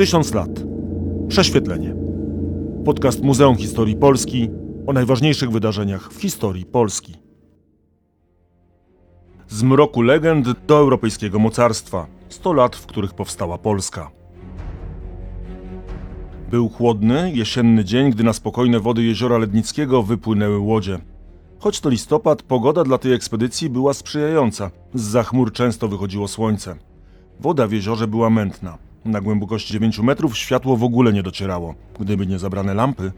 Tysiąc lat. Prześwietlenie. Podcast Muzeum Historii Polski o najważniejszych wydarzeniach w historii Polski. Z mroku legend do europejskiego mocarstwa. 100 lat, w których powstała Polska. Był chłodny, jesienny dzień, gdy na spokojne wody jeziora Lednickiego wypłynęły łodzie. Choć to listopad, pogoda dla tej ekspedycji była sprzyjająca. Z chmur często wychodziło słońce. Woda w jeziorze była mętna. Na głębokości 9 metrów światło w ogóle nie docierało. Gdyby nie zabrane lampy,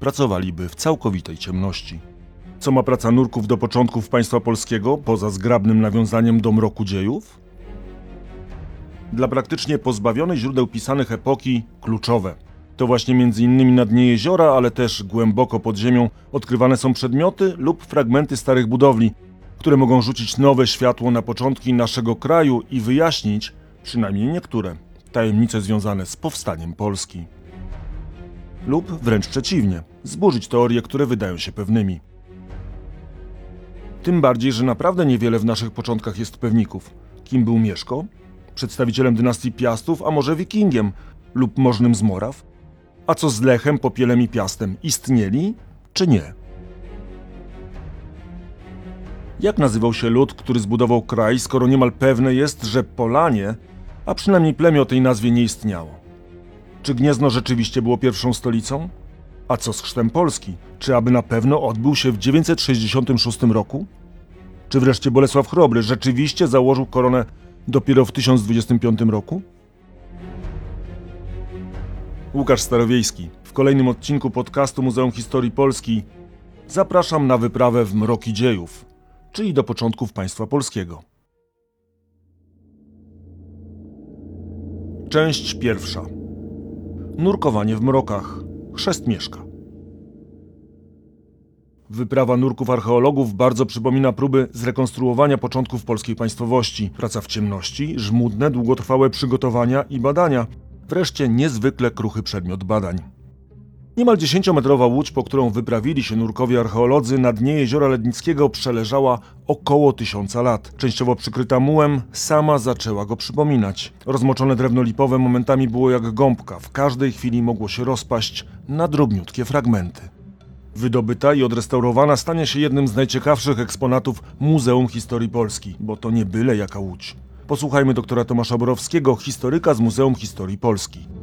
pracowaliby w całkowitej ciemności. Co ma praca nurków do początków państwa polskiego, poza zgrabnym nawiązaniem do mroku dziejów? Dla praktycznie pozbawionej źródeł pisanych epoki kluczowe. To właśnie między innymi na dnie jeziora, ale też głęboko pod ziemią odkrywane są przedmioty lub fragmenty starych budowli, które mogą rzucić nowe światło na początki naszego kraju i wyjaśnić, przynajmniej niektóre, tajemnice związane z powstaniem Polski. Lub wręcz przeciwnie, zburzyć teorie, które wydają się pewnymi. Tym bardziej, że naprawdę niewiele w naszych początkach jest pewników. Kim był Mieszko? Przedstawicielem dynastii Piastów, a może wikingiem lub możnym z Moraw? A co z Lechem, Popielem i Piastem? Istnieli czy nie? Jak nazywał się lud, który zbudował kraj, skoro niemal pewne jest, że Polanie, a przynajmniej plemię o tej nazwie nie istniało? Czy Gniezno rzeczywiście było pierwszą stolicą? A co z chrztem Polski? Czy aby na pewno odbył się w 966 roku? Czy wreszcie Bolesław Chrobry rzeczywiście założył koronę dopiero w 1025 roku? Łukasz Starowiejski. W kolejnym odcinku podcastu Muzeum Historii Polski zapraszam na wyprawę w mroki dziejów, czyli do początków państwa polskiego. Część pierwsza. Nurkowanie w mrokach. Chrzest Mieszka. Wyprawa nurków archeologów bardzo przypomina próby zrekonstruowania początków polskiej państwowości. Praca w ciemności, żmudne, długotrwałe przygotowania i badania. Wreszcie niezwykle kruchy przedmiot badań. Niemal 10-metrowa łódź, po którą wyprawili się nurkowie archeolodzy na dnie jeziora Lednickiego przeleżała około tysiąca lat. Częściowo przykryta mułem, sama zaczęła go przypominać. Rozmoczone drewno lipowe momentami było jak gąbka, w każdej chwili mogło się rozpaść na drobniutkie fragmenty. Wydobyta i odrestaurowana stanie się jednym z najciekawszych eksponatów Muzeum Historii Polski, bo to nie byle jaka łódź. Posłuchajmy doktora Tomasza Borowskiego, historyka z Muzeum Historii Polski.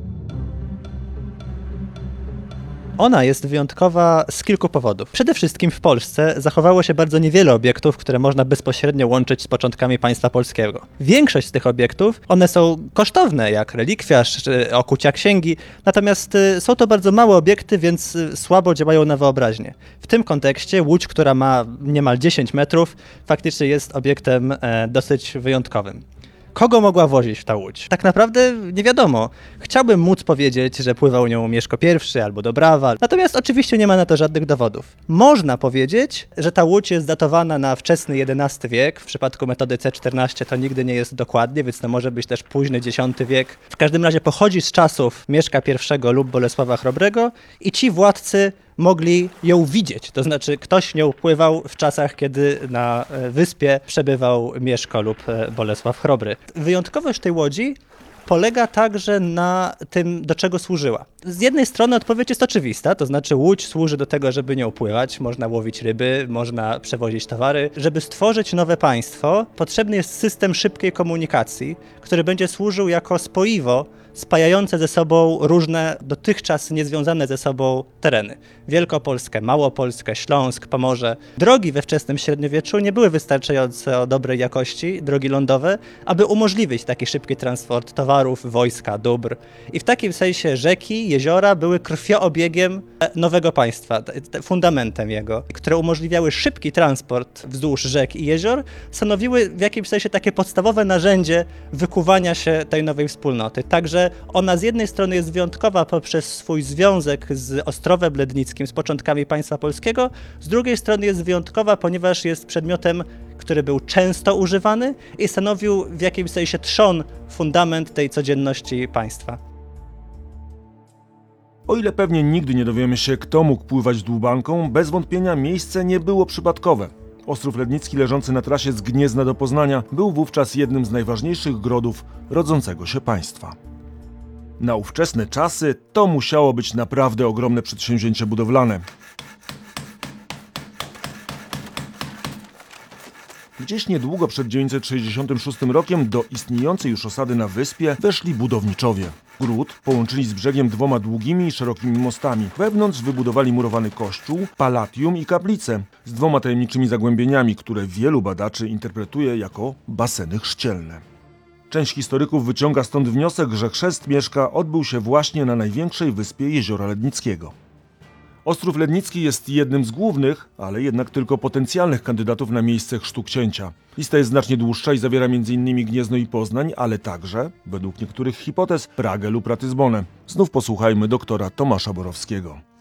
Ona jest wyjątkowa z kilku powodów. Przede wszystkim w Polsce zachowało się bardzo niewiele obiektów, które można bezpośrednio łączyć z początkami państwa polskiego. Większość z tych obiektów, one są kosztowne, jak relikwiarz okucia księgi, natomiast y, są to bardzo małe obiekty, więc y, słabo działają na wyobraźnię. W tym kontekście łódź, która ma niemal 10 metrów, faktycznie jest obiektem e, dosyć wyjątkowym. Kogo mogła wozić w ta łódź? Tak naprawdę nie wiadomo. Chciałbym móc powiedzieć, że pływał nią Mieszko I albo Dobrawa, natomiast oczywiście nie ma na to żadnych dowodów. Można powiedzieć, że ta łódź jest datowana na wczesny XI wiek. W przypadku metody C14 to nigdy nie jest dokładnie, więc to może być też późny X wiek. W każdym razie pochodzi z czasów Mieszka I lub Bolesława Chrobrego i ci władcy mogli ją widzieć. To znaczy, ktoś nią pływał w czasach, kiedy na e, wyspie przebywał Mieszko lub e, Bolesław Chrobry. Wyjątkowość tej łodzi polega także na tym, do czego służyła. Z jednej strony odpowiedź jest oczywista, to znaczy łódź służy do tego, żeby nią pływać, można łowić ryby, można przewozić towary. Żeby stworzyć nowe państwo, potrzebny jest system szybkiej komunikacji, który będzie służył jako spoiwo spajające ze sobą różne dotychczas niezwiązane ze sobą tereny. Wielkopolskę, Małopolskę, Śląsk, Pomorze. Drogi we wczesnym średniowieczu nie były wystarczająco dobrej jakości, drogi lądowe, aby umożliwić taki szybki transport towarów, wojska, dóbr. I w takim sensie rzeki, jeziora były krwioobiegiem nowego państwa, fundamentem jego, które umożliwiały szybki transport wzdłuż rzek i jezior, stanowiły w jakimś sensie takie podstawowe narzędzie wykuwania się tej nowej wspólnoty. Także ona z jednej strony jest wyjątkowa poprzez swój związek z Ostrowem Lednickim, z początkami państwa polskiego, z drugiej strony jest wyjątkowa, ponieważ jest przedmiotem, który był często używany i stanowił w jakimś sensie trzon, fundament tej codzienności państwa. O ile pewnie nigdy nie dowiemy się, kto mógł pływać dłubanką, bez wątpienia miejsce nie było przypadkowe. Ostrów Lednicki leżący na trasie z Gniezna do Poznania był wówczas jednym z najważniejszych grodów rodzącego się państwa. Na ówczesne czasy to musiało być naprawdę ogromne przedsięwzięcie budowlane. Gdzieś niedługo przed 966 rokiem do istniejącej już osady na wyspie weszli budowniczowie. Gród połączyli z brzegiem dwoma długimi i szerokimi mostami. Wewnątrz wybudowali murowany kościół, palatium i kaplicę z dwoma tajemniczymi zagłębieniami, które wielu badaczy interpretuje jako baseny chrzcielne. Część historyków wyciąga stąd wniosek, że chrzest Mieszka odbył się właśnie na największej wyspie Jeziora Lednickiego. Ostrów Lednicki jest jednym z głównych, ale jednak tylko potencjalnych kandydatów na miejsce chrztu księcia. Lista jest znacznie dłuższa i zawiera m.in. Gniezno i Poznań, ale także, według niektórych hipotez, Pragę lub Ratyzbonę. Znów posłuchajmy doktora Tomasza Borowskiego.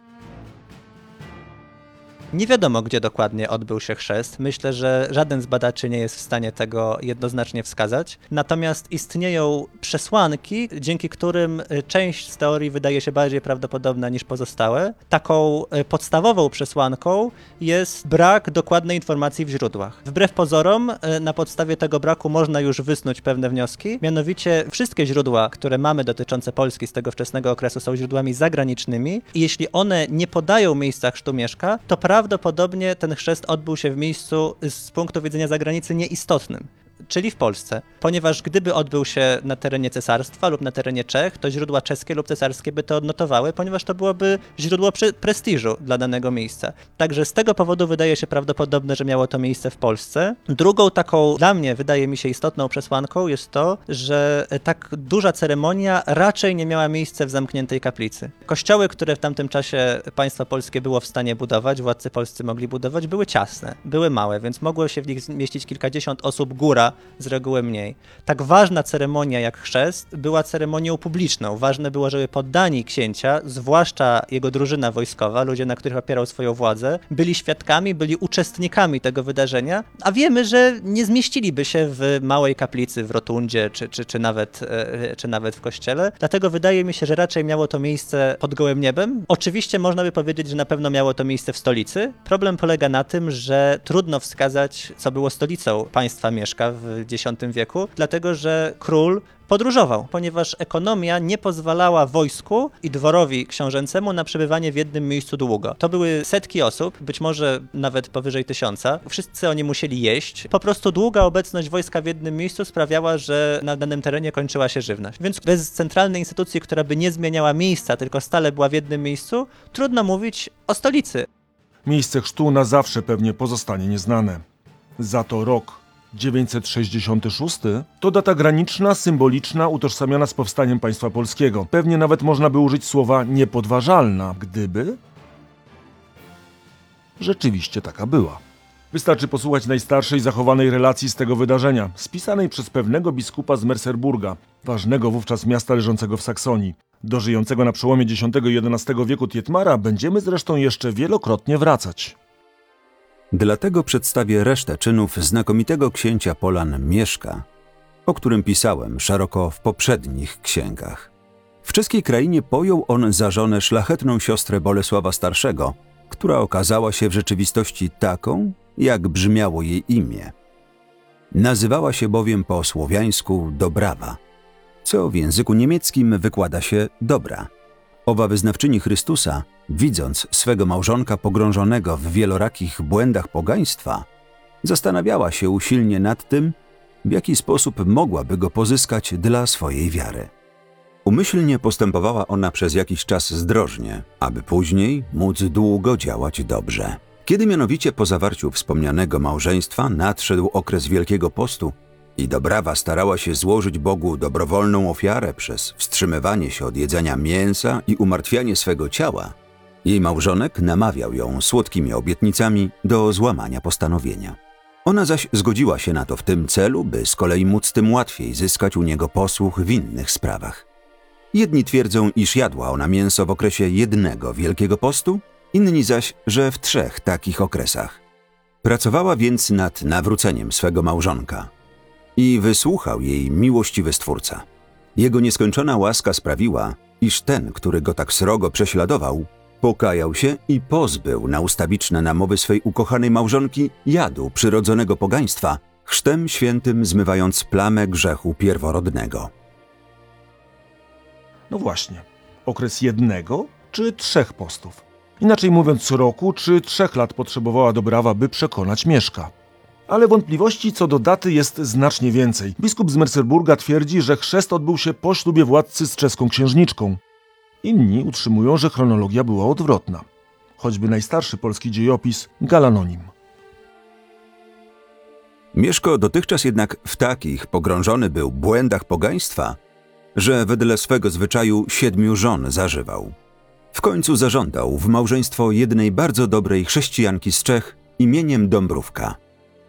Nie wiadomo, gdzie dokładnie odbył się chrzest. Myślę, że żaden z badaczy nie jest w stanie tego jednoznacznie wskazać. Natomiast istnieją przesłanki, dzięki którym y, część z teorii wydaje się bardziej prawdopodobna niż pozostałe. Taką y, podstawową przesłanką jest brak dokładnej informacji w źródłach. Wbrew pozorom, y, na podstawie tego braku można już wysnuć pewne wnioski. Mianowicie wszystkie źródła, które mamy dotyczące Polski z tego wczesnego okresu są źródłami zagranicznymi i jeśli one nie podają miejsca chrztu Mieszka, to prawdopodobnie ten chrzest odbył się w miejscu z punktu widzenia zagranicy nieistotnym. Czyli w Polsce, ponieważ gdyby odbył się na terenie cesarstwa lub na terenie Czech, to źródła czeskie lub cesarskie by to odnotowały, ponieważ to byłoby źródło pre prestiżu dla danego miejsca. Także z tego powodu wydaje się prawdopodobne, że miało to miejsce w Polsce. Drugą taką dla mnie wydaje mi się istotną przesłanką jest to, że tak duża ceremonia raczej nie miała miejsca w zamkniętej kaplicy. Kościoły, które w tamtym czasie państwo polskie było w stanie budować, władcy polscy mogli budować, były ciasne, były małe, więc mogło się w nich zmieścić kilkadziesiąt osób góra, z reguły mniej. Tak ważna ceremonia jak chrzest była ceremonią publiczną. Ważne było, żeby poddani księcia, zwłaszcza jego drużyna wojskowa, ludzie, na których opierał swoją władzę, byli świadkami, byli uczestnikami tego wydarzenia, a wiemy, że nie zmieściliby się w małej kaplicy, w rotundzie, czy, czy, czy, nawet, e, czy nawet w kościele. Dlatego wydaje mi się, że raczej miało to miejsce pod gołym niebem. Oczywiście można by powiedzieć, że na pewno miało to miejsce w stolicy. Problem polega na tym, że trudno wskazać, co było stolicą państwa Mieszka w X wieku, dlatego że król podróżował, ponieważ ekonomia nie pozwalała wojsku i dworowi książęcemu na przebywanie w jednym miejscu długo. To były setki osób, być może nawet powyżej tysiąca. Wszyscy oni musieli jeść. Po prostu długa obecność wojska w jednym miejscu sprawiała, że na danym terenie kończyła się żywność. Więc bez centralnej instytucji, która by nie zmieniała miejsca, tylko stale była w jednym miejscu, trudno mówić o stolicy. Miejsce chrztu na zawsze pewnie pozostanie nieznane. Za to rok 966 to data graniczna, symboliczna, utożsamiana z powstaniem państwa polskiego. Pewnie nawet można by użyć słowa niepodważalna, gdyby rzeczywiście taka była. Wystarczy posłuchać najstarszej zachowanej relacji z tego wydarzenia, spisanej przez pewnego biskupa z Mercerburga, ważnego wówczas miasta leżącego w Saksonii. Do żyjącego na przełomie X i XI wieku Tietmara będziemy zresztą jeszcze wielokrotnie wracać. Dlatego przedstawię resztę czynów znakomitego księcia Polan Mieszka, o którym pisałem szeroko w poprzednich księgach. W czeskiej krainie pojął on za żonę szlachetną siostrę Bolesława Starszego, która okazała się w rzeczywistości taką, jak brzmiało jej imię. Nazywała się bowiem po słowiańsku Dobrawa, co w języku niemieckim wykłada się dobra. Owa wyznawczyni Chrystusa, widząc swego małżonka pogrążonego w wielorakich błędach pogaństwa, zastanawiała się usilnie nad tym, w jaki sposób mogłaby go pozyskać dla swojej wiary. Umyślnie postępowała ona przez jakiś czas zdrożnie, aby później móc długo działać dobrze. Kiedy mianowicie po zawarciu wspomnianego małżeństwa nadszedł okres Wielkiego Postu i Dobrawa starała się złożyć Bogu dobrowolną ofiarę przez wstrzymywanie się od jedzenia mięsa i umartwianie swego ciała, jej małżonek namawiał ją słodkimi obietnicami do złamania postanowienia. Ona zaś zgodziła się na to w tym celu, by z kolei móc tym łatwiej zyskać u niego posłuch w innych sprawach. Jedni twierdzą, iż jadła ona mięso w okresie jednego Wielkiego Postu, inni zaś, że w trzech takich okresach. Pracowała więc nad nawróceniem swego małżonka i wysłuchał jej miłościwy Stwórca. Jego nieskończona łaska sprawiła, iż ten, który go tak srogo prześladował, pokajał się i pozbył na ustawiczne namowy swej ukochanej małżonki jadu przyrodzonego pogaństwa, chrztem świętym zmywając plamę grzechu pierworodnego. No właśnie, okres jednego czy trzech postów? Inaczej mówiąc, roku czy trzech lat potrzebowała Dobrawa, by przekonać Mieszka. Ale wątpliwości co do daty jest znacznie więcej. Biskup z Merseburga twierdzi, że chrzest odbył się po ślubie władcy z czeską księżniczką. Inni utrzymują, że chronologia była odwrotna. Choćby najstarszy polski dziejopis Galanonim. Mieszko dotychczas jednak w takich pogrążony był błędach pogaństwa, że wedle swego zwyczaju siedmiu żon zażywał. W końcu zażądał w małżeństwo jednej bardzo dobrej chrześcijanki z Czech imieniem Dąbrówka.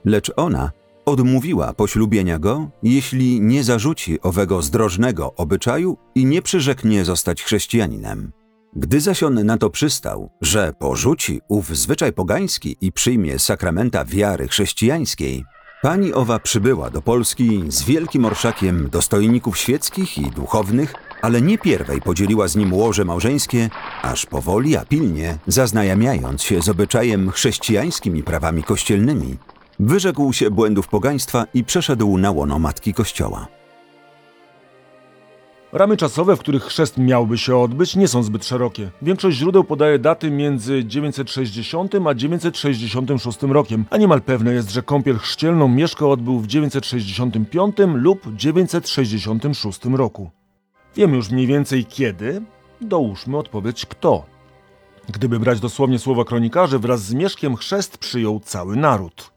Lecz ona odmówiła poślubienia go, jeśli nie zarzuci owego zdrożnego obyczaju i nie przyrzeknie zostać chrześcijaninem. Gdy zaś on na to przystał, że porzuci ów zwyczaj pogański i przyjmie sakramenta wiary chrześcijańskiej, pani owa przybyła do Polski z wielkim orszakiem dostojników świeckich i duchownych, ale nie pierwej podzieliła z nim łoże małżeńskie, aż powoli, a pilnie, zaznajamiając się z obyczajem chrześcijańskimi prawami kościelnymi, wyrzekł się błędów pogaństwa i przeszedł na łono Matki Kościoła. Ramy czasowe, w których chrzest miałby się odbyć, nie są zbyt szerokie. Większość źródeł podaje daty między 960 a 966 rokiem, a niemal pewne jest, że kąpiel chrzcielną Mieszko odbył w 965 lub 966 roku. Wiemy już mniej więcej kiedy, dołóżmy odpowiedź kto. Gdyby brać dosłownie słowa kronikarzy, wraz z Mieszkiem chrzest przyjął cały naród.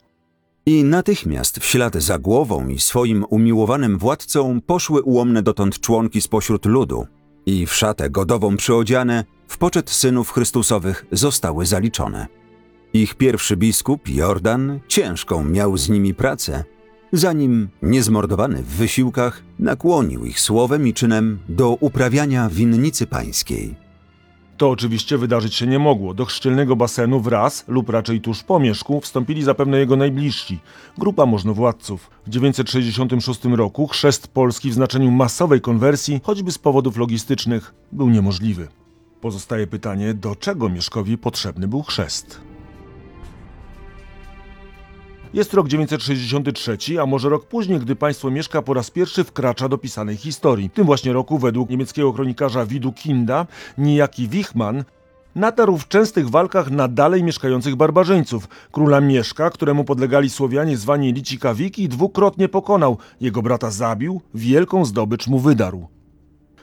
I natychmiast w ślad za głową i swoim umiłowanym władcą poszły ułomne dotąd członki spośród ludu i w szatę godową przyodziane w poczet synów Chrystusowych zostały zaliczone. Ich pierwszy biskup, Jordan, ciężką miał z nimi pracę, zanim, niezmordowany w wysiłkach, nakłonił ich słowem i czynem do uprawiania winnicy pańskiej. To oczywiście wydarzyć się nie mogło. Do chrzcielnego basenu wraz, lub raczej tuż po Mieszku, wstąpili zapewne jego najbliżsi, grupa możnowładców. W 966 roku chrzest Polski w znaczeniu masowej konwersji, choćby z powodów logistycznych, był niemożliwy. Pozostaje pytanie, do czego Mieszkowi potrzebny był chrzest? Jest rok 963, a może rok później, gdy państwo Mieszka po raz pierwszy wkracza do pisanej historii. W tym właśnie roku, według niemieckiego kronikarza Widukinda, niejaki Wichman natarł w częstych walkach na dalej mieszkających barbarzyńców. Króla Mieszka, któremu podlegali Słowianie zwani Licikawiki, dwukrotnie pokonał, jego brata zabił, wielką zdobycz mu wydarł.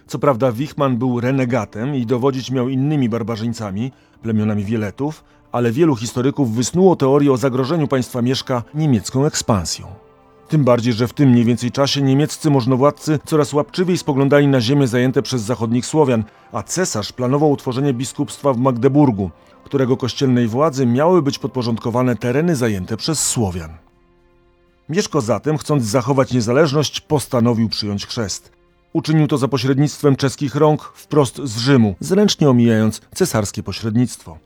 Co prawda Wichman był renegatem i dowodzić miał innymi barbarzyńcami, plemionami Wieletów, ale wielu historyków wysnuło teorię o zagrożeniu państwa Mieszka niemiecką ekspansją. Tym bardziej, że w tym mniej więcej czasie niemieccy możnowładcy coraz łapczywiej spoglądali na ziemię zajęte przez zachodnich Słowian, a cesarz planował utworzenie biskupstwa w Magdeburgu, którego kościelnej władzy miały być podporządkowane tereny zajęte przez Słowian. Mieszko zatem, chcąc zachować niezależność, postanowił przyjąć chrzest. Uczynił to za pośrednictwem czeskich rąk wprost z Rzymu, zręcznie omijając cesarskie pośrednictwo.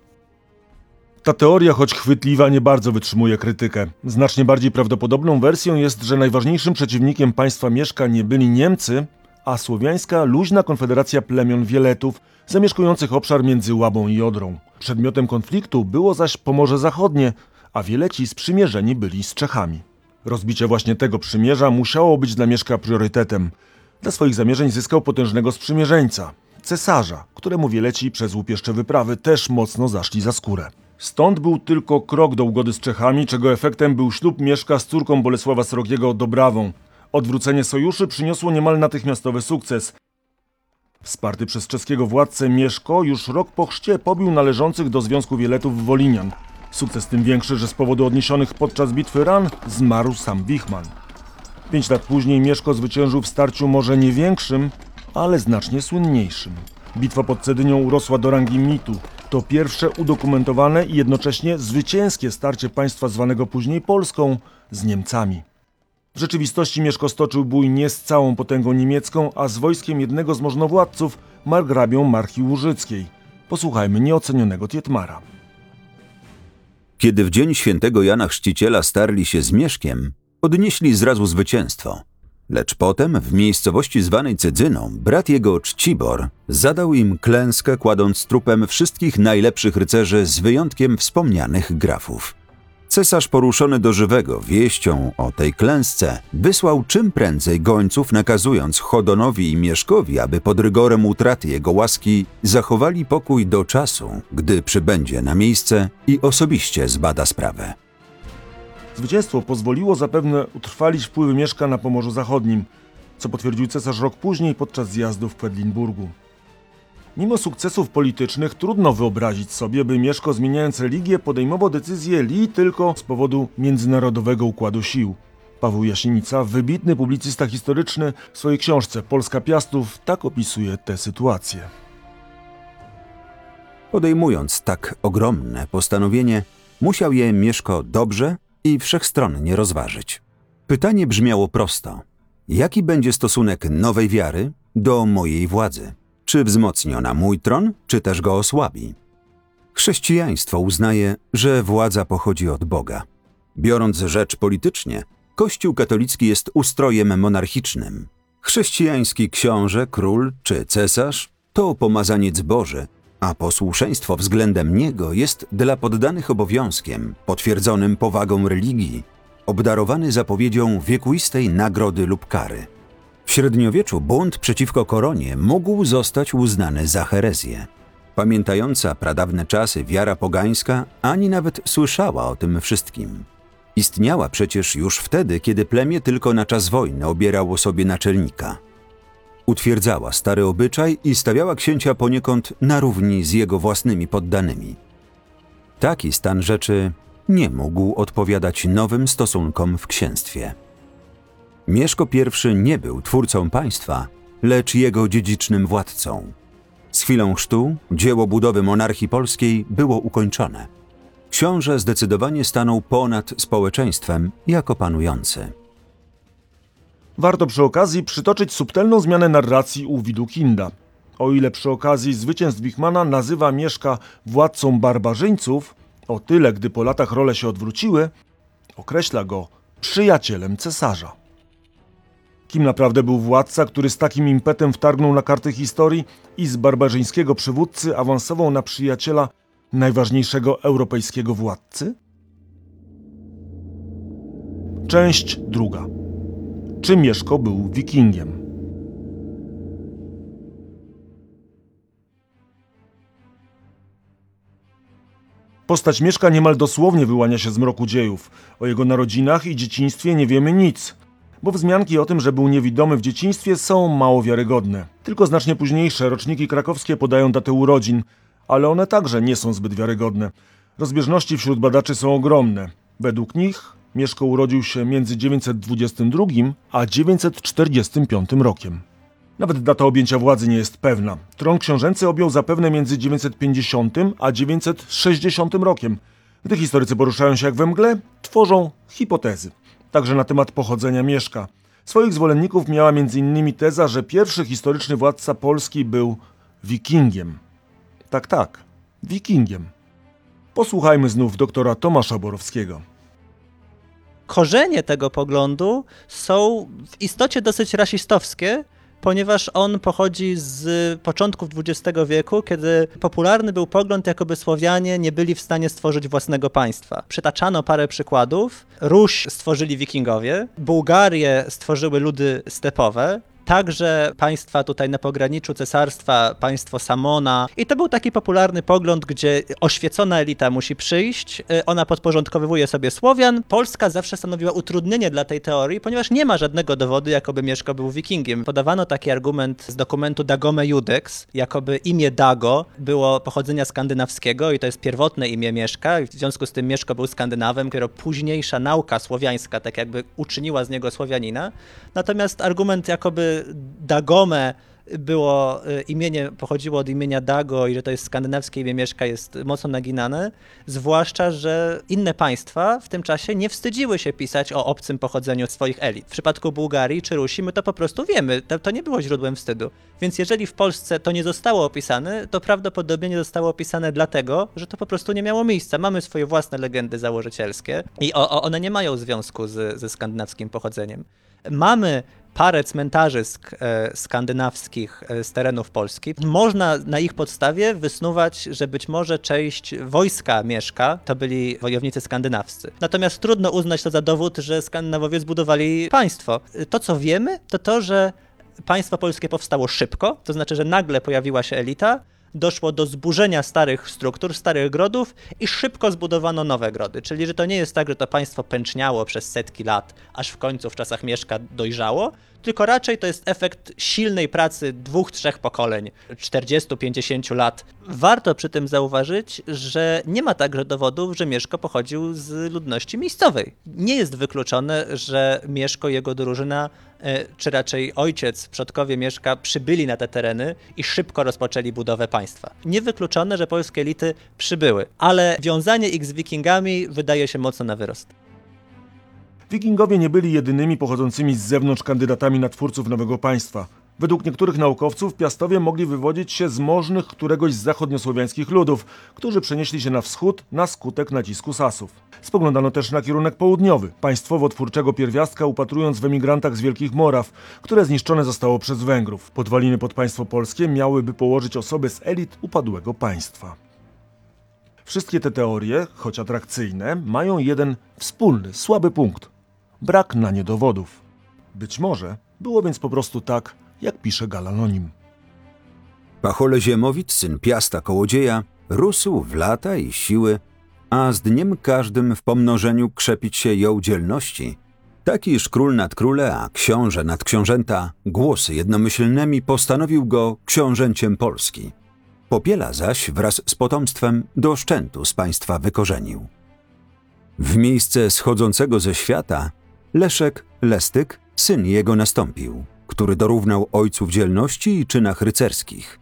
Ta teoria, choć chwytliwa, nie bardzo wytrzymuje krytykę. Znacznie bardziej prawdopodobną wersją jest, że najważniejszym przeciwnikiem państwa Mieszka nie byli Niemcy, a słowiańska luźna konfederacja plemion Wieletów, zamieszkujących obszar między Łabą i Odrą. Przedmiotem konfliktu było zaś Pomorze Zachodnie, a Wieleci sprzymierzeni byli z Czechami. Rozbicie właśnie tego przymierza musiało być dla Mieszka priorytetem. Dla swoich zamierzeń zyskał potężnego sprzymierzeńca, cesarza, któremu Wieleci przez łupieszcze wyprawy też mocno zaszli za skórę. Stąd był tylko krok do ugody z Czechami, czego efektem był ślub Mieszka z córką Bolesława Srogiego Dobrawą. Odwrócenie sojuszu przyniosło niemal natychmiastowy sukces. Wsparty przez czeskiego władcę Mieszko już rok po chrzcie pobił należących do Związku Wieletów Wolinian. Sukces tym większy, że z powodu odniesionych podczas bitwy ran zmarł sam Wichman. Pięć lat później Mieszko zwyciężył w starciu może nie większym, ale znacznie słynniejszym. Bitwa pod Cedynią urosła do rangi mitu. To pierwsze udokumentowane i jednocześnie zwycięskie starcie państwa zwanego później Polską z Niemcami. W rzeczywistości Mieszko stoczył bój nie z całą potęgą niemiecką, a z wojskiem jednego z możnowładców, margrabią Marchi Łużyckiej. Posłuchajmy nieocenionego Tietmara. Kiedy w dzień świętego Jana Chrzciciela starli się z Mieszkiem, odnieśli zrazu zwycięstwo. Lecz potem, w miejscowości zwanej Cydzyną, brat jego Czcibor zadał im klęskę, kładąc trupem wszystkich najlepszych rycerzy z wyjątkiem wspomnianych grafów. Cesarz poruszony do żywego wieścią o tej klęsce wysłał czym prędzej gońców nakazując Chodonowi i Mieszkowi, aby pod rygorem utraty jego łaski zachowali pokój do czasu, gdy przybędzie na miejsce i osobiście zbada sprawę. Zwycięstwo pozwoliło zapewne utrwalić wpływy Mieszka na Pomorzu Zachodnim, co potwierdził cesarz rok później podczas zjazdu w Kwedlinburgu. Mimo sukcesów politycznych trudno wyobrazić sobie, by Mieszko zmieniając religię podejmował decyzje li tylko z powodu międzynarodowego układu sił. Paweł Jasienica, wybitny publicysta historyczny, w swojej książce Polska Piastów tak opisuje tę sytuację. Podejmując tak ogromne postanowienie, musiał je Mieszko dobrze i wszechstronnie rozważyć. Pytanie brzmiało prosto: jaki będzie stosunek nowej wiary do mojej władzy? Czy wzmocni ona mój tron, czy też go osłabi? Chrześcijaństwo uznaje, że władza pochodzi od Boga. Biorąc rzecz politycznie, Kościół katolicki jest ustrojem monarchicznym. Chrześcijański książę, król czy cesarz to pomazaniec Boży, a posłuszeństwo względem niego jest dla poddanych obowiązkiem, potwierdzonym powagą religii, obdarowany zapowiedzią wiekuistej nagrody lub kary. W średniowieczu bunt przeciwko koronie mógł zostać uznany za herezję. Pamiętająca pradawne czasy wiara pogańska ani nawet słyszała o tym wszystkim. Istniała przecież już wtedy, kiedy plemię tylko na czas wojny obierało sobie naczelnika. Utwierdzała stary obyczaj i stawiała księcia poniekąd na równi z jego własnymi poddanymi. Taki stan rzeczy nie mógł odpowiadać nowym stosunkom w księstwie. Mieszko I nie był twórcą państwa, lecz jego dziedzicznym władcą. Z chwilą chrztu dzieło budowy monarchii polskiej było ukończone. Książę zdecydowanie stanął ponad społeczeństwem jako panujący. Warto przy okazji przytoczyć subtelną zmianę narracji u Widukinda. O ile przy okazji zwycięstw Wichmana nazywa Mieszka władcą barbarzyńców, o tyle gdy po latach role się odwróciły, określa go przyjacielem cesarza. Kim naprawdę był władca, który z takim impetem wtargnął na karty historii i z barbarzyńskiego przywódcy awansował na przyjaciela najważniejszego europejskiego władcy? Część druga. Czy Mieszko był wikingiem? Postać Mieszka niemal dosłownie wyłania się z mroku dziejów. O jego narodzinach i dzieciństwie nie wiemy nic, bo wzmianki o tym, że był niewidomy w dzieciństwie są mało wiarygodne. Tylko znacznie późniejsze roczniki krakowskie podają datę urodzin, ale one także nie są zbyt wiarygodne. Rozbieżności wśród badaczy są ogromne. Według nich Mieszko urodził się między 922 a 945 rokiem. Nawet data objęcia władzy nie jest pewna. Tron książęcy objął zapewne między 950 a 960 rokiem. Gdy historycy poruszają się jak we mgle, tworzą hipotezy. Także na temat pochodzenia Mieszka. Swoich zwolenników miała m.in. teza, że pierwszy historyczny władca Polski był wikingiem. Tak, tak, wikingiem. Posłuchajmy znów doktora Tomasza Borowskiego. Korzenie tego poglądu są w istocie dosyć rasistowskie, ponieważ on pochodzi z początków XX wieku, kiedy popularny był pogląd, jakoby Słowianie nie byli w stanie stworzyć własnego państwa. Przytaczano parę przykładów. Ruś stworzyli Wikingowie, Bułgarię stworzyły ludy stepowe, Także państwa tutaj na pograniczu cesarstwa, państwo Samona. I to był taki popularny pogląd, gdzie oświecona elita musi przyjść, y, ona podporządkowywuje sobie Słowian. Polska zawsze stanowiła utrudnienie dla tej teorii, ponieważ nie ma żadnego dowodu, jakoby Mieszko był wikingiem. Podawano taki argument z dokumentu Dagome Judex, jakoby imię Dago było pochodzenia skandynawskiego i to jest pierwotne imię Mieszka. W związku z tym Mieszko był Skandynawem, dopiero późniejsza nauka słowiańska tak jakby uczyniła z niego Słowianina. Natomiast argument jakoby Dagome było y, imienie, pochodziło od imienia Dago i że to jest skandynawskie imię Mieszka jest mocno naginane, zwłaszcza, że inne państwa w tym czasie nie wstydziły się pisać o obcym pochodzeniu swoich elit. W przypadku Bułgarii czy Rusi my to po prostu wiemy, to, to nie było źródłem wstydu. Więc jeżeli w Polsce to nie zostało opisane, to prawdopodobnie nie zostało opisane dlatego, że to po prostu nie miało miejsca. Mamy swoje własne legendy założycielskie i o, o, one nie mają związku z, ze skandynawskim pochodzeniem. Mamy parę cmentarzy sk- e, skandynawskich e, z terenów Polski. Można na ich podstawie wysnuwać, że być może część wojska Mieszka to byli wojownicy skandynawscy. Natomiast trudno uznać to za dowód, że Skandynawowie zbudowali państwo. To, co wiemy, to to, że państwo polskie powstało szybko, to znaczy, że nagle pojawiła się elita, doszło do zburzenia starych struktur, starych grodów i szybko zbudowano nowe grody. Czyli, że to nie jest tak, że to państwo pęczniało przez setki lat, aż w końcu w czasach Mieszka dojrzało, tylko raczej to jest efekt silnej pracy dwóch, trzech pokoleń, 40-50 lat. Warto przy tym zauważyć, że nie ma także dowodów, że Mieszko pochodził z ludności miejscowej. Nie jest wykluczone, że Mieszko jego drużyna e, czy raczej ojciec, przodkowie Mieszka przybyli na te tereny i szybko rozpoczęli budowę państwa. Niewykluczone, że polskie elity przybyły, ale wiązanie ich z wikingami wydaje się mocno na wyrost. Wikingowie nie byli jedynymi pochodzącymi z zewnątrz kandydatami na twórców nowego państwa. Według niektórych naukowców Piastowie mogli wywodzić się z możnych któregoś z zachodniosłowiańskich ludów, którzy przenieśli się na wschód na skutek nacisku Sasów. Spoglądano też na kierunek południowy, państwowo-twórczego pierwiastka upatrując w emigrantach z Wielkich Moraw, które zniszczone zostało przez Węgrów. Podwaliny pod państwo polskie miałyby położyć osoby z elit upadłego państwa. Wszystkie te teorie, choć atrakcyjne, mają jeden wspólny, słaby punkt. Brak na nie dowodów. Być może było więc po prostu tak, jak pisze Galanonim. Pachole Ziemowit, syn Piasta Kołodzieja, rósł w lata i siły, a z dniem każdym w pomnożeniu krzepić się jął dzielności. Takiż król nad króle, a książę nad książęta, głosy jednomyślnymi postanowił go książęciem Polski. Popiela zaś wraz z potomstwem do szczętu z państwa wykorzenił. W miejsce schodzącego ze świata Leszek Lestyk, syn jego nastąpił, który dorównał ojcu w dzielności i czynach rycerskich.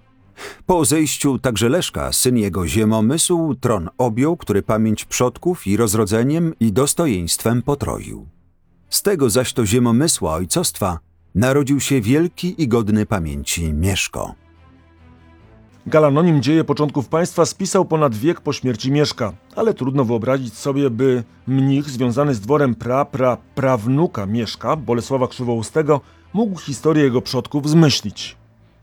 Po zejściu także Leszka, syn jego ziemomysł, tron objął, który pamięć przodków i rozrodzeniem i dostojeństwem potroił. Z tego zaś to ziemomysła ojcostwa narodził się wielki i godny pamięci Mieszko. Galanonim dzieje początków państwa spisał ponad wiek po śmierci Mieszka, ale trudno wyobrazić sobie, by mnich związany z dworem pra, pra, prawnuka Mieszka, Bolesława Krzywoustego, mógł historię jego przodków zmyślić.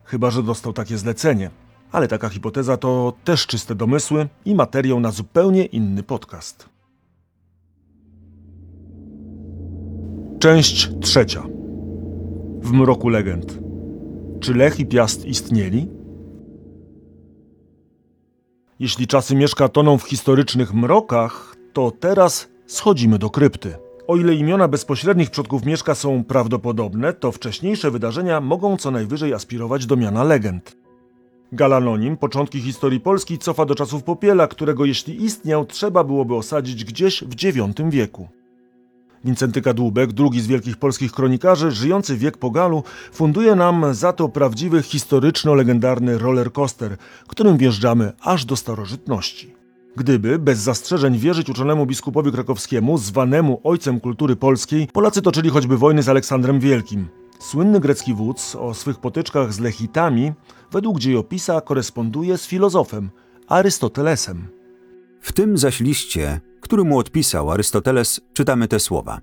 Chyba, że dostał takie zlecenie. Ale taka hipoteza to też czyste domysły i materiał na zupełnie inny podcast. Część trzecia. W mroku legend. Czy Lech i Piast istnieli? Jeśli czasy Mieszka toną w historycznych mrokach, to teraz schodzimy do krypty. O ile imiona bezpośrednich przodków Mieszka są prawdopodobne, to wcześniejsze wydarzenia mogą co najwyżej aspirować do miana legend. Galanonim, początki historii Polski, cofa do czasów Popiela, którego jeśli istniał, trzeba byłoby osadzić gdzieś w IX wieku. Wincenty Kadłubek, drugi z wielkich polskich kronikarzy, żyjący wiek po Galu, funduje nam za to prawdziwy historyczno-legendarny rollercoaster, którym wjeżdżamy aż do starożytności. Gdyby, bez zastrzeżeń, wierzyć uczonemu biskupowi krakowskiemu, zwanemu ojcem kultury polskiej, Polacy toczyli choćby wojny z Aleksandrem Wielkim. Słynny grecki wódz o swych potyczkach z Lechitami, według dziejopisa koresponduje z filozofem Arystotelesem. W tym zaś liście, który mu odpisał Arystoteles, czytamy te słowa.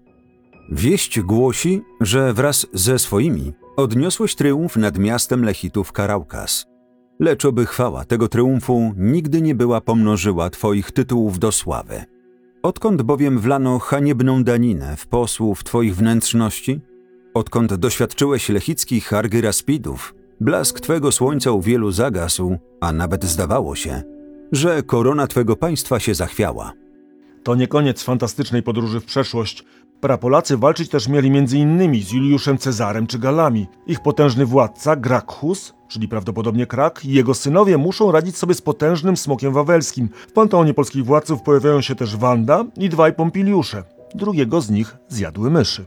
Wieść głosi, że wraz ze swoimi odniosłeś tryumf nad miastem Lechitów Karaukas. Lecz oby chwała tego tryumfu nigdy nie była pomnożyła twoich tytułów do sławy. Odkąd bowiem wlano haniebną daninę w posłów twoich wnętrzności? Odkąd doświadczyłeś lechickich argyraspidów, blask twego słońca u wielu zagasł, a nawet zdawało się, że korona twego państwa się zachwiała. To nie koniec fantastycznej podróży w przeszłość. Prapolacy walczyć też mieli m.in. z Juliuszem Cezarem czy Galami. Ich potężny władca, Gracchus, czyli prawdopodobnie Krak, i jego synowie muszą radzić sobie z potężnym smokiem wawelskim. W panteonie polskich władców pojawiają się też Wanda i dwaj Pompiliusze. Drugiego z nich zjadły myszy.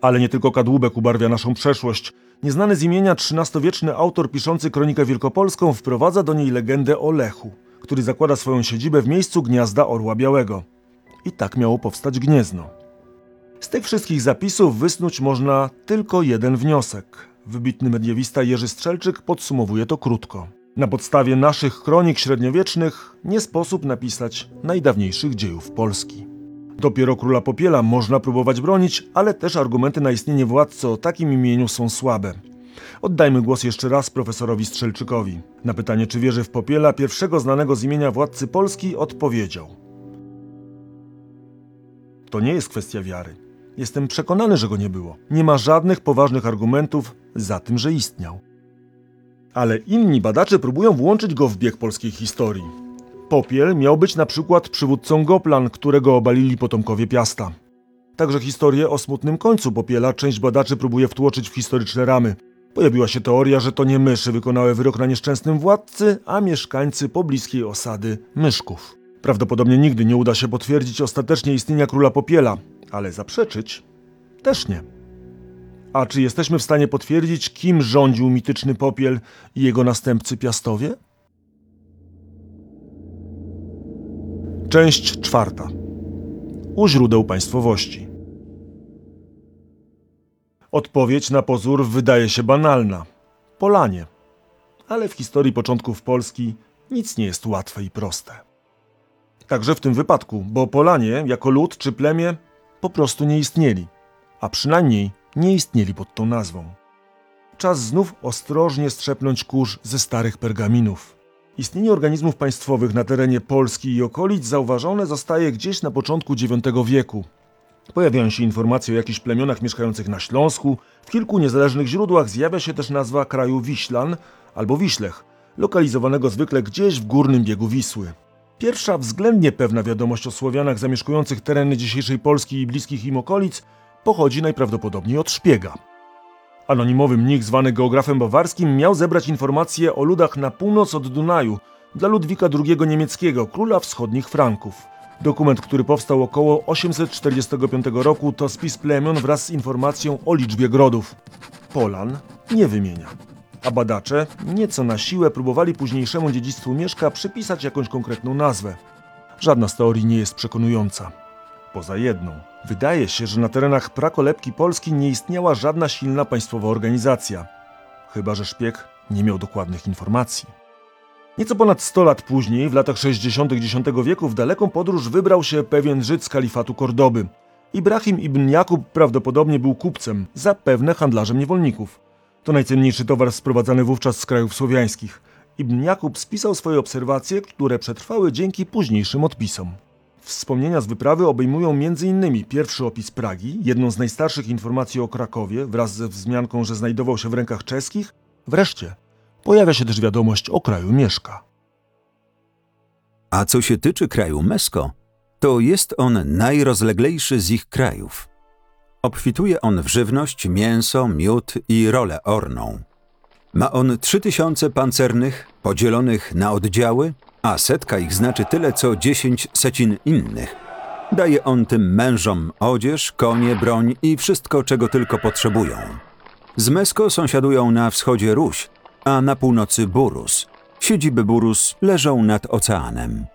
Ale nie tylko kadłubek ubarwia naszą przeszłość. Nieznany z imienia XIII-wieczny autor piszący kronikę wielkopolską wprowadza do niej legendę o Lechu, który zakłada swoją siedzibę w miejscu gniazda Orła Białego. I tak miało powstać Gniezno. Z tych wszystkich zapisów wysnuć można tylko jeden wniosek. Wybitny mediewista Jerzy Strzelczyk podsumowuje to krótko. Na podstawie naszych kronik średniowiecznych nie sposób napisać najdawniejszych dziejów Polski. Dopiero króla Popiela można próbować bronić, ale też argumenty na istnienie władcy o takim imieniu są słabe. Oddajmy głos jeszcze raz profesorowi Strzelczykowi. Na pytanie, czy wierzy w Popiela, pierwszego znanego z imienia władcy Polski, odpowiedział. To nie jest kwestia wiary. Jestem przekonany, że go nie było. Nie ma żadnych poważnych argumentów za tym, że istniał. Ale inni badacze próbują włączyć go w bieg polskiej historii. Popiel miał być na przykład przywódcą Goplan, którego obalili potomkowie Piasta. Także historię o smutnym końcu Popiela część badaczy próbuje wtłoczyć w historyczne ramy. Pojawiła się teoria, że to nie myszy wykonały wyrok na nieszczęsnym władcy, a mieszkańcy pobliskiej osady Myszków. Prawdopodobnie nigdy nie uda się potwierdzić ostatecznie istnienia króla Popiela, ale zaprzeczyć też nie. A czy jesteśmy w stanie potwierdzić, kim rządził mityczny Popiel i jego następcy Piastowie? Część czwarta. U źródeł państwowości. Odpowiedź na pozór wydaje się banalna. Polanie. Ale w historii początków Polski nic nie jest łatwe i proste. Także w tym wypadku, bo Polanie jako lud czy plemię po prostu nie istnieli, a przynajmniej nie istnieli pod tą nazwą. Czas znów ostrożnie strzepnąć kurz ze starych pergaminów. Istnienie organizmów państwowych na terenie Polski i okolic zauważone zostaje gdzieś na początku IX wieku. Pojawiają się informacje o jakichś plemionach mieszkających na Śląsku. W kilku niezależnych źródłach zjawia się też nazwa kraju Wiślan albo Wiślech, lokalizowanego zwykle gdzieś w górnym biegu Wisły. Pierwsza względnie pewna wiadomość o Słowianach zamieszkujących tereny dzisiejszej Polski i bliskich im okolic pochodzi najprawdopodobniej od szpiega. Anonimowy mnich zwany geografem bawarskim miał zebrać informacje o ludach na północ od Dunaju dla Ludwika II Niemieckiego, króla wschodnich Franków. Dokument, który powstał około 845 roku, to spis plemion wraz z informacją o liczbie grodów. Polan nie wymienia. A badacze, nieco na siłę, próbowali późniejszemu dziedzictwu Mieszka przypisać jakąś konkretną nazwę. Żadna z teorii nie jest przekonująca. Poza jedną. Wydaje się, że na terenach prakolebki Polski nie istniała żadna silna państwowa organizacja. Chyba, że szpieg nie miał dokładnych informacji. Nieco ponad 100 lat później, w latach 60. X wieku, w daleką podróż wybrał się pewien Żyd z kalifatu Kordoby. Ibrahim ibn Jakub prawdopodobnie był kupcem, zapewne handlarzem niewolników. To najcenniejszy towar sprowadzany wówczas z krajów słowiańskich. Ibn Jakub spisał swoje obserwacje, które przetrwały dzięki późniejszym odpisom. Wspomnienia z wyprawy obejmują m.in. pierwszy opis Pragi, jedną z najstarszych informacji o Krakowie, wraz ze wzmianką, że znajdował się w rękach czeskich. Wreszcie pojawia się też wiadomość o kraju Mieszka. A co się tyczy kraju Mesko, to jest on najrozleglejszy z ich krajów. Obfituje on w żywność, mięso, miód i rolę orną. Ma on trzy tysiące pancernych, podzielonych na oddziały, a setka ich znaczy tyle co dziesięć secin innych. Daje on tym mężom odzież, konie, broń i wszystko, czego tylko potrzebują. Z Mesko sąsiadują na wschodzie Ruś, a na północy Burus. Siedziby Burus leżą nad oceanem.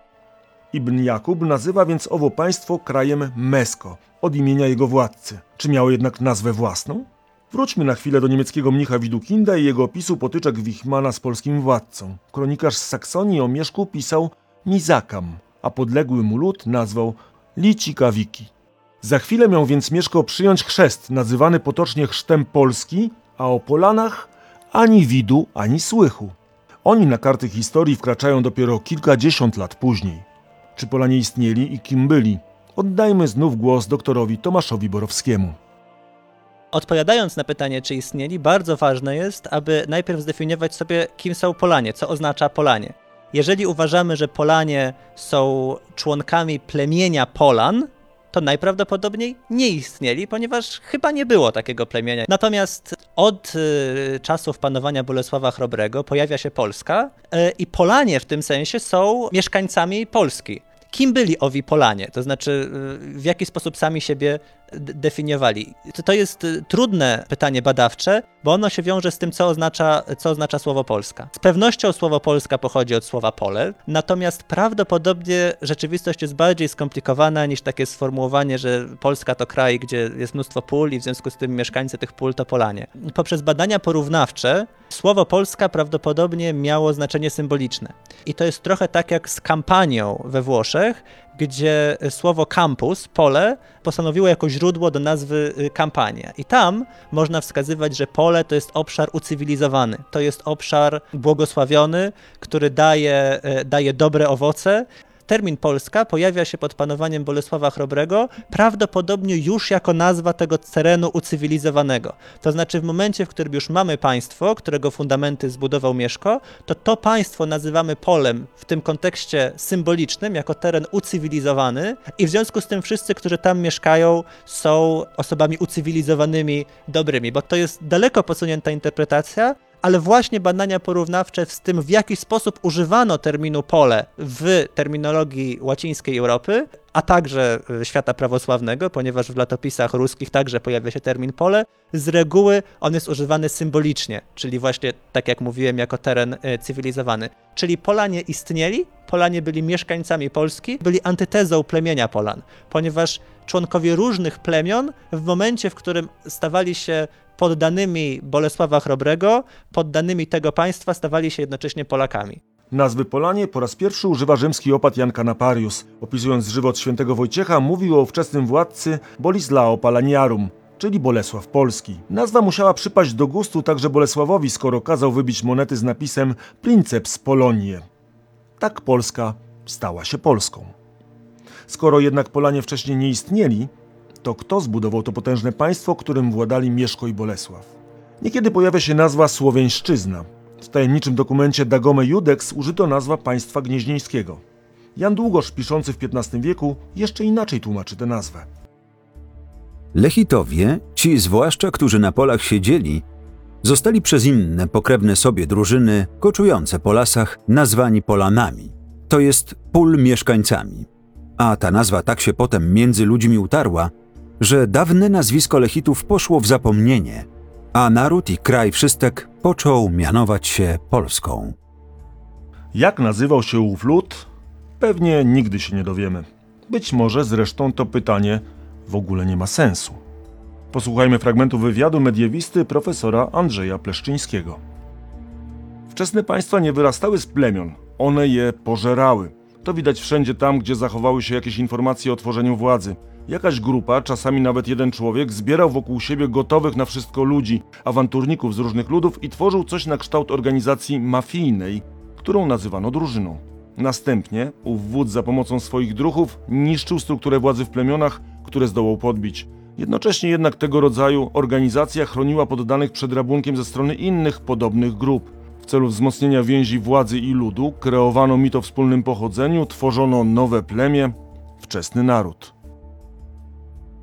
Ibn Jakub nazywa więc owo państwo krajem Mesko, od imienia jego władcy. Czy miało jednak nazwę własną? Wróćmy na chwilę do niemieckiego mnicha Widukinda i jego opisu potyczek Wichmana z polskim władcą. Kronikarz z Saksonii o Mieszku pisał Mizakam, a podległy mu lud nazwał Licikawiki. Za chwilę miał więc Mieszko przyjąć chrzest, nazywany potocznie chrztem Polski, a o Polanach ani widu, ani słychu. Oni na karty historii wkraczają dopiero kilkadziesiąt lat później. Czy Polanie istnieli i kim byli? Oddajmy znów głos doktorowi Tomaszowi Borowskiemu. Odpowiadając na pytanie, czy istnieli, bardzo ważne jest, aby najpierw zdefiniować sobie, kim są Polanie, co oznacza Polanie. Jeżeli uważamy, że Polanie są członkami plemienia Polan, to najprawdopodobniej nie istnieli, ponieważ chyba nie było takiego plemienia. Natomiast od y, czasów panowania Bolesława Chrobrego pojawia się Polska y, i Polanie w tym sensie są mieszkańcami Polski. Kim byli owi Polanie? To znaczy, y, w jaki sposób sami siebie definiowali? To- jest y, trudne pytanie badawcze, bo ono się wiąże z tym, co oznacza, co oznacza słowo Polska. Z pewnością słowo Polska pochodzi od słowa pole, natomiast prawdopodobnie rzeczywistość jest bardziej skomplikowana niż takie sformułowanie, że Polska to kraj, gdzie jest mnóstwo pól i w związku z tym mieszkańcy tych pól to Polanie. Poprzez badania porównawcze słowo Polska prawdopodobnie miało znaczenie symboliczne. I to jest trochę tak jak z kampanią we Włoszech, gdzie słowo campus, pole, postanowiło jako źródło do nazwy y, kampania. I tam można wskazywać, że pole to jest obszar ucywilizowany, to jest obszar błogosławiony, który daje, y, daje dobre owoce. Termin Polska pojawia się pod panowaniem Bolesława Chrobrego prawdopodobnie już jako nazwa tego terenu ucywilizowanego. To znaczy w momencie, w którym już mamy państwo, którego fundamenty zbudował Mieszko, to to państwo nazywamy polem w tym kontekście symbolicznym jako teren ucywilizowany i w związku z tym wszyscy, którzy tam mieszkają są osobami ucywilizowanymi, dobrymi, bo to jest daleko posunięta interpretacja, ale właśnie badania porównawcze z tym, w jaki sposób używano terminu pole w terminologii łacińskiej Europy, a także y, świata prawosławnego, ponieważ w latopisach ruskich także pojawia się termin pole, z reguły on jest używany symbolicznie, czyli właśnie, tak jak mówiłem, jako teren y, cywilizowany. Czyli Polanie istnieli, Polanie byli mieszkańcami Polski, byli antytezą plemienia Polan, ponieważ członkowie różnych plemion w momencie, w którym stawali się poddanymi Bolesława Chrobrego, poddanymi tego państwa, stawali się jednocześnie Polakami. Nazwy Polanie po raz pierwszy używa rzymski opat Jan Canaparius. Opisując żywot świętego Wojciecha, mówił o ówczesnym władcy Bolislao Palaniarum, czyli Bolesław Polski. Nazwa musiała przypaść do gustu także Bolesławowi, skoro kazał wybić monety z napisem Princeps Polonie. Tak Polska stała się Polską. Skoro jednak Polanie wcześniej nie istnieli, to kto zbudował to potężne państwo, którym władali Mieszko i Bolesław? Niekiedy pojawia się nazwa Słowiańszczyzna. W tajemniczym dokumencie Dagome Judex użyto nazwa państwa gnieźnieńskiego. Jan Długosz, piszący w XV wieku, jeszcze inaczej tłumaczy tę nazwę. Lechitowie, ci zwłaszcza, którzy na polach siedzieli, zostali przez inne pokrewne sobie drużyny koczujące po lasach nazwani Polanami, to jest pól mieszkańcami. A ta nazwa tak się potem między ludźmi utarła, że dawne nazwisko Lechitów poszło w zapomnienie, a naród i kraj wszystek począł mianować się Polską. Jak nazywał się ów lud? Pewnie nigdy się nie dowiemy. Być może zresztą to pytanie w ogóle nie ma sensu. Posłuchajmy fragmentu wywiadu mediewisty profesora Andrzeja Pleszczyńskiego. Wczesne państwa nie wyrastały z plemion, one je pożerały. To widać wszędzie tam, gdzie zachowały się jakieś informacje o tworzeniu władzy. Jakaś grupa, czasami nawet jeden człowiek, zbierał wokół siebie gotowych na wszystko ludzi, awanturników z różnych ludów i tworzył coś na kształt organizacji mafijnej, którą nazywano drużyną. Następnie ów wódz za pomocą swoich druhów niszczył strukturę władzy w plemionach, które zdołał podbić. Jednocześnie jednak tego rodzaju organizacja chroniła poddanych przed rabunkiem ze strony innych podobnych grup. W celu wzmocnienia więzi władzy i ludu kreowano mit o wspólnym pochodzeniu, tworzono nowe plemię, wczesny naród.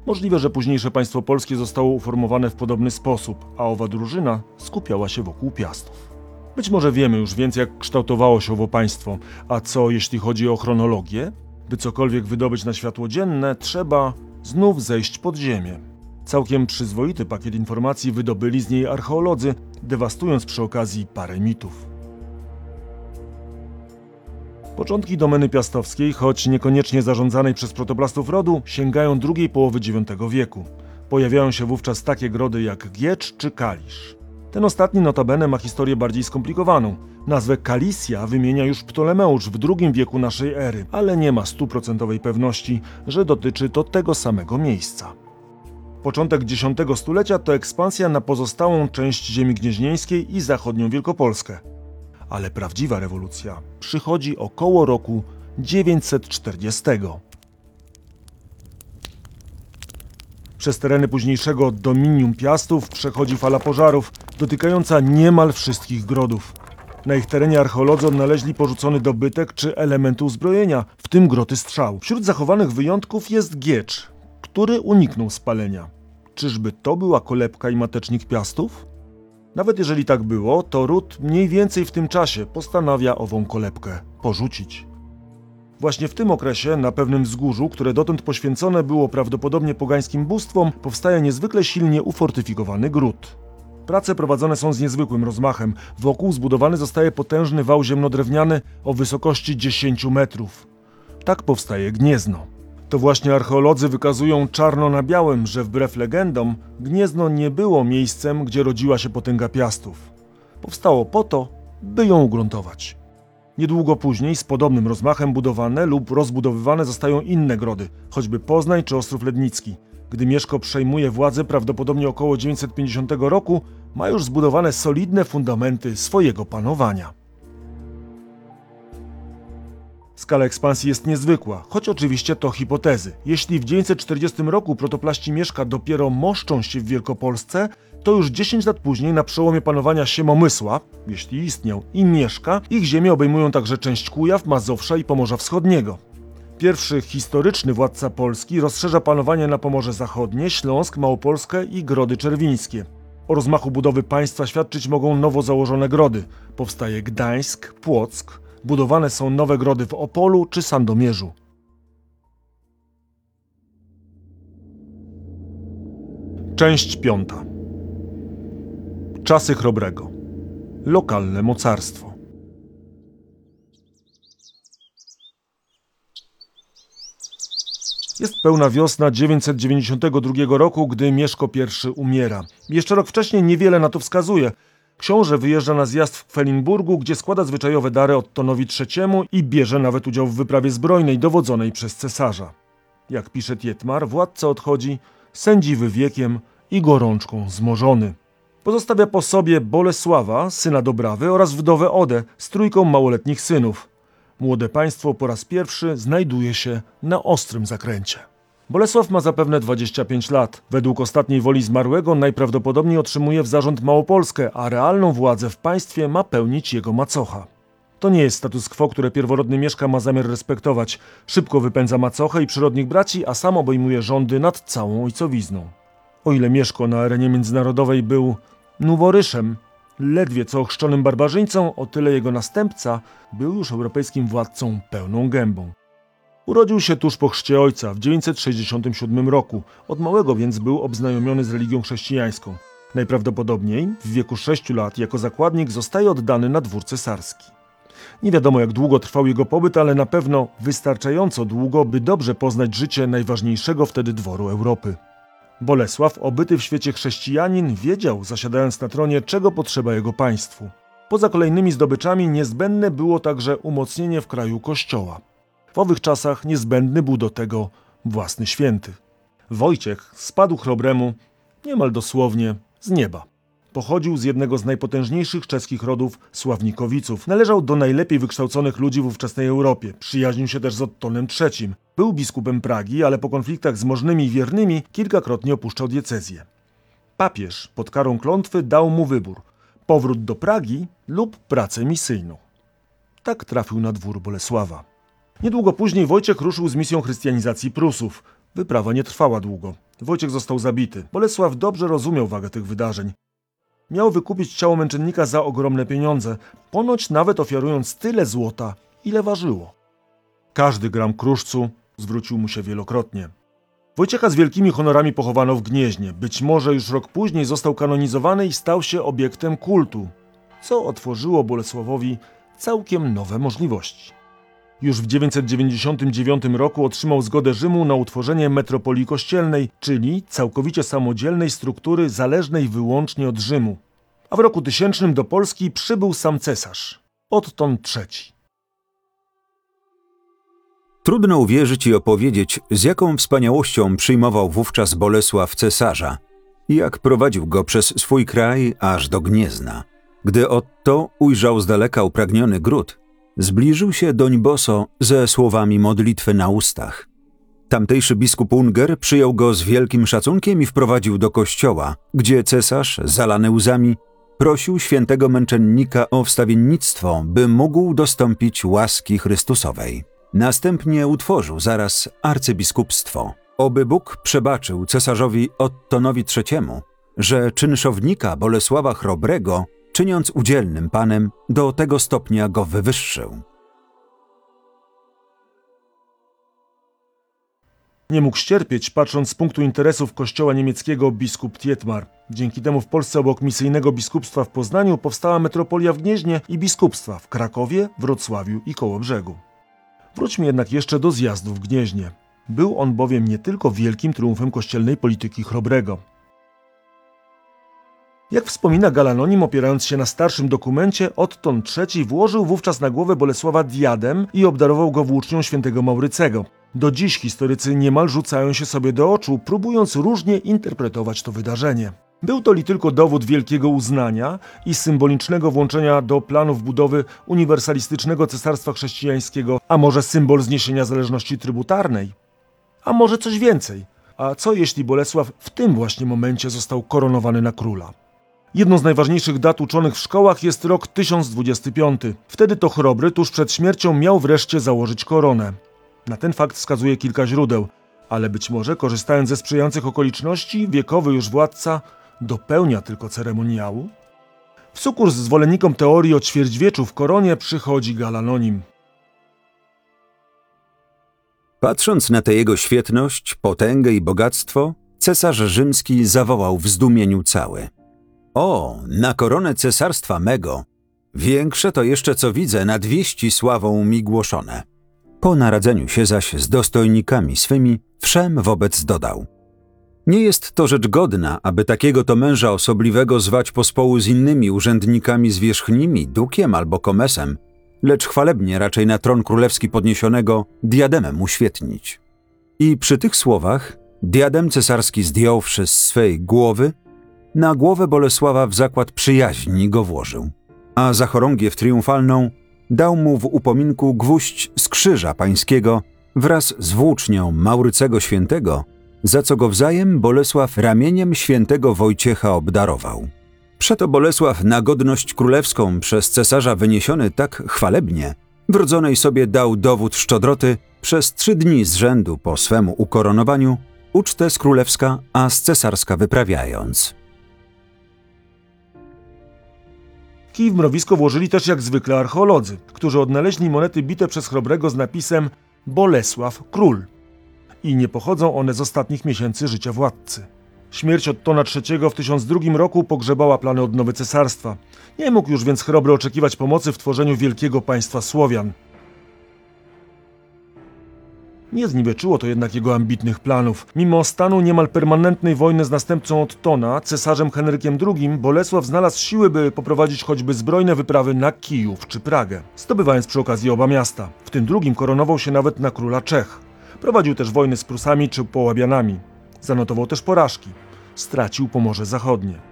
Możliwe, że późniejsze państwo polskie zostało uformowane w podobny sposób, a owa drużyna skupiała się wokół piastów. Być może wiemy już więcej, jak kształtowało się owo państwo, a co jeśli chodzi o chronologię? By cokolwiek wydobyć na światło dzienne, trzeba znów zejść pod ziemię. Całkiem przyzwoity pakiet informacji wydobyli z niej archeolodzy, dewastując przy okazji parę mitów. Początki domeny piastowskiej, choć niekoniecznie zarządzanej przez protoplastów rodu, sięgają drugiej połowy IX wieku. Pojawiają się wówczas takie grody jak Giecz czy Kalisz. Ten ostatni notabene ma historię bardziej skomplikowaną. Nazwę Kalisja wymienia już Ptolemeusz w II wieku naszej ery, ale nie ma stuprocentowej pewności, że dotyczy to tego samego miejsca. Początek X stulecia to ekspansja na pozostałą część ziemi gnieźnieńskiej i zachodnią Wielkopolskę. Ale prawdziwa rewolucja przychodzi około roku 940. Przez tereny późniejszego Dominium Piastów przechodzi fala pożarów, dotykająca niemal wszystkich grodów. Na ich terenie archeolodzy odnaleźli porzucony dobytek czy elementy uzbrojenia, w tym groty strzał. Wśród zachowanych wyjątków jest giecz, który uniknął spalenia. Czyżby to była kolebka i matecznik Piastów? Nawet jeżeli tak było, to ród mniej więcej w tym czasie postanawia ową kolebkę porzucić. Właśnie w tym okresie, na pewnym wzgórzu, które dotąd poświęcone było prawdopodobnie pogańskim bóstwom, powstaje niezwykle silnie ufortyfikowany gród. Prace prowadzone są z niezwykłym rozmachem. Wokół zbudowany zostaje potężny wał ziemnodrewniany o wysokości 10 metrów. Tak powstaje Gniezno. To właśnie archeolodzy wykazują czarno na białym, że wbrew legendom Gniezno nie było miejscem, gdzie rodziła się potęga piastów. Powstało po to, by ją ugruntować. Niedługo później z podobnym rozmachem budowane lub rozbudowywane zostają inne grody, choćby Poznań czy Ostrów Lednicki. Gdy Mieszko przejmuje władzę prawdopodobnie około 950 roku, ma już zbudowane solidne fundamenty swojego panowania. Skala ekspansji jest niezwykła, choć oczywiście to hipotezy. Jeśli w 940 roku protoplaści Mieszka dopiero moszczą się w Wielkopolsce, to już 10 lat później na przełomie panowania Siemomysła, jeśli istniał, i Mieszka, ich ziemię obejmują także część Kujaw, Mazowsza i Pomorza Wschodniego. Pierwszy historyczny władca Polski rozszerza panowanie na Pomorze Zachodnie, Śląsk, Małopolskę i Grody Czerwińskie. O rozmachu budowy państwa świadczyć mogą nowo założone grody. Powstaje Gdańsk, Płock, budowane są nowe grody w Opolu czy Sandomierzu. Część piąta. Czasy Chrobrego. Lokalne mocarstwo. Jest pełna wiosna 992 roku, gdy Mieszko I umiera. Jeszcze rok wcześniej niewiele na to wskazuje. Książę wyjeżdża na zjazd w Kwelinburgu, gdzie składa zwyczajowe dary Ottonowi III i bierze nawet udział w wyprawie zbrojnej dowodzonej przez cesarza. Jak pisze Tietmar, władca odchodzi sędziwy wiekiem i gorączką zmożony. Pozostawia po sobie Bolesława, syna Dobrawy oraz wdowę Odę z trójką małoletnich synów. Młode państwo po raz pierwszy znajduje się na ostrym zakręcie. Bolesław ma zapewne 25 lat. Według ostatniej woli zmarłego najprawdopodobniej otrzymuje w zarząd Małopolskę, a realną władzę w państwie ma pełnić jego macocha. To nie jest status quo, które pierworodny Mieszka ma zamiar respektować. Szybko wypędza macochę i przyrodnich braci, a sam obejmuje rządy nad całą ojcowizną. O ile Mieszko na arenie międzynarodowej był noworyszem, ledwie co ochrzczonym barbarzyńcą, o tyle jego następca był już europejskim władcą pełną gębą. Urodził się tuż po chrzcie ojca w 967 roku, od małego więc był obznajomiony z religią chrześcijańską. Najprawdopodobniej w wieku 6 lat jako zakładnik zostaje oddany na dwór cesarski. Nie wiadomo jak długo trwał jego pobyt, ale na pewno wystarczająco długo, by dobrze poznać życie najważniejszego wtedy dworu Europy. Bolesław, obyty w świecie chrześcijanin, wiedział, zasiadając na tronie, czego potrzeba jego państwu. Poza kolejnymi zdobyczami niezbędne było także umocnienie w kraju kościoła. W owych czasach niezbędny był do tego własny święty. Wojciech spadł chrobremu niemal dosłownie z nieba. Pochodził z jednego z najpotężniejszych czeskich rodów Sławnikowiców. Należał do najlepiej wykształconych ludzi w ówczesnej Europie. Przyjaźnił się też z Ottonem III. Był biskupem Pragi, ale po konfliktach z możnymi i wiernymi kilkakrotnie opuszczał diecezję. Papież pod karą klątwy dał mu wybór: powrót do Pragi lub pracę misyjną. Tak trafił na dwór Bolesława. Niedługo później Wojciech ruszył z misją chrystianizacji Prusów. Wyprawa nie trwała długo. Wojciech został zabity. Bolesław dobrze rozumiał wagę tych wydarzeń. Miał wykupić ciało męczennika za ogromne pieniądze, ponoć nawet ofiarując tyle złota, ile ważyło. Każdy gram kruszcu zwrócił mu się wielokrotnie. Wojciecha z wielkimi honorami pochowano w Gnieźnie. Być może już rok później został kanonizowany i stał się obiektem kultu, co otworzyło Bolesławowi całkiem nowe możliwości. Już w 999 roku otrzymał zgodę Rzymu na utworzenie metropolii kościelnej, czyli całkowicie samodzielnej struktury zależnej wyłącznie od Rzymu. A w roku tysięcznym do Polski przybył sam cesarz, Otton III. Trudno uwierzyć i opowiedzieć, z jaką wspaniałością przyjmował wówczas Bolesław cesarza i jak prowadził go przez swój kraj aż do Gniezna. Gdy Otto ujrzał z daleka upragniony gród, zbliżył się doń boso ze słowami modlitwy na ustach. Tamtejszy biskup Unger przyjął go z wielkim szacunkiem i wprowadził do kościoła, gdzie cesarz, zalany łzami, prosił świętego męczennika o wstawiennictwo, by mógł dostąpić łaski Chrystusowej. Następnie utworzył zaraz arcybiskupstwo. Oby Bóg przebaczył cesarzowi Ottonowi III, że czynszownika Bolesława Chrobrego, czyniąc udzielnym panem, do tego stopnia go wywyższył. Nie mógł ścierpieć, patrząc z punktu interesów kościoła niemieckiego biskup Tietmar. Dzięki temu w Polsce obok misyjnego biskupstwa w Poznaniu powstała metropolia w Gnieźnie i biskupstwa w Krakowie, Wrocławiu i Kołobrzegu. Wróćmy jednak jeszcze do zjazdu w Gnieźnie. Był on bowiem nie tylko wielkim triumfem kościelnej polityki Chrobrego. Jak wspomina Galanonim, opierając się na starszym dokumencie, Otton III włożył wówczas na głowę Bolesława diadem i obdarował go włócznią świętego Maurycego. Do dziś historycy niemal rzucają się sobie do oczu, próbując różnie interpretować to wydarzenie. Był to li tylko dowód wielkiego uznania i symbolicznego włączenia do planów budowy uniwersalistycznego cesarstwa chrześcijańskiego, a może symbol zniesienia zależności trybutarnej? A może coś więcej? A co jeśli Bolesław w tym właśnie momencie został koronowany na króla? Jedną z najważniejszych dat uczonych w szkołach jest rok 1025. Wtedy to Chrobry tuż przed śmiercią miał wreszcie założyć koronę. Na ten fakt wskazuje kilka źródeł, ale być może korzystając ze sprzyjających okoliczności, wiekowy już władca dopełnia tylko ceremoniału? W sukurs zwolennikom teorii o ćwierćwieczu w koronie przychodzi Galanonim. Patrząc na tę jego świetność, potęgę i bogactwo, cesarz rzymski zawołał w zdumieniu cały. O, na koronę cesarstwa mego! Większe to jeszcze co widzę nad wieści sławą mi głoszone. Po naradzeniu się zaś z dostojnikami swymi, wszem wobec dodał. Nie jest to rzecz godna, aby takiego to męża osobliwego zwać pospołu z innymi urzędnikami zwierzchnimi, dukiem albo komesem, lecz chwalebnie raczej na tron królewski podniesionego diademem uświetnić. I przy tych słowach diadem cesarski zdjąwszy z swej głowy, na głowę Bolesława w zakład przyjaźni go włożył, a za chorągiew triumfalną dał mu w upominku gwóźdź z krzyża pańskiego wraz z włócznią Maurycego Świętego, za co go wzajem Bolesław ramieniem świętego Wojciecha obdarował. Przeto Bolesław na godność królewską przez cesarza wyniesiony tak chwalebnie, wrodzonej sobie dał dowód szczodroty przez trzy dni z rzędu po swemu ukoronowaniu, ucztę z królewska, a z cesarska wyprawiając. Kij w mrowisko włożyli też jak zwykle archeolodzy, którzy odnaleźli monety bite przez Chrobrego z napisem Bolesław Król. I nie pochodzą one z ostatnich miesięcy życia władcy. Śmierć Ottona III w 1002 roku pogrzebała plany odnowy cesarstwa. Nie mógł już więc Chrobry oczekiwać pomocy w tworzeniu wielkiego państwa Słowian. Nie zniweczyło to jednak jego ambitnych planów. Mimo stanu niemal permanentnej wojny z następcą Ottona, cesarzem Henrykiem II, Bolesław znalazł siły, by poprowadzić choćby zbrojne wyprawy na Kijów czy Pragę, zdobywając przy okazji oba miasta. W tym drugim koronował się nawet na króla Czech. Prowadził też wojny z Prusami czy Połabianami. Zanotował też porażki. Stracił Pomorze Zachodnie.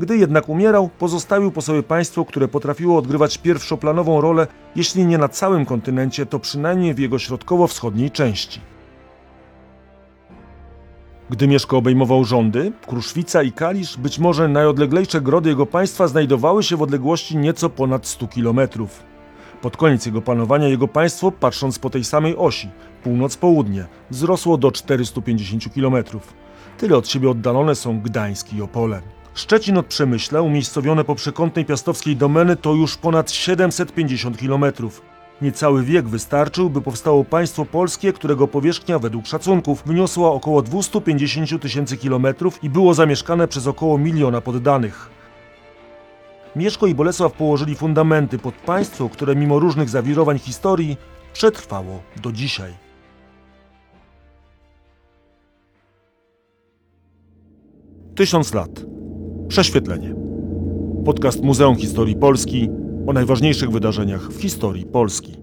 Gdy jednak umierał, pozostawił po sobie państwo, które potrafiło odgrywać pierwszoplanową rolę, jeśli nie na całym kontynencie, to przynajmniej w jego środkowo-wschodniej części. Gdy Mieszko obejmował rządy, Kruszwica i Kalisz, być może najodleglejsze grody jego państwa znajdowały się w odległości nieco ponad 100 kilometrów. Pod koniec jego panowania jego państwo, patrząc po tej samej osi, północ-południe, wzrosło do 450 kilometrów. Tyle od siebie oddalone są Gdańsk i Opole. Szczecin od Przemyśla, umiejscowione po przekątnej piastowskiej domeny, to już ponad 750 kilometrów. Niecały wiek wystarczył, by powstało państwo polskie, którego powierzchnia według szacunków wyniosła około 250 tysięcy kilometrów i było zamieszkane przez około miliona poddanych. Mieszko i Bolesław położyli fundamenty pod państwo, które mimo różnych zawirowań historii przetrwało do dzisiaj. Tysiąc lat. Prześwietlenie. Podcast Muzeum Historii Polski o najważniejszych wydarzeniach w historii Polski.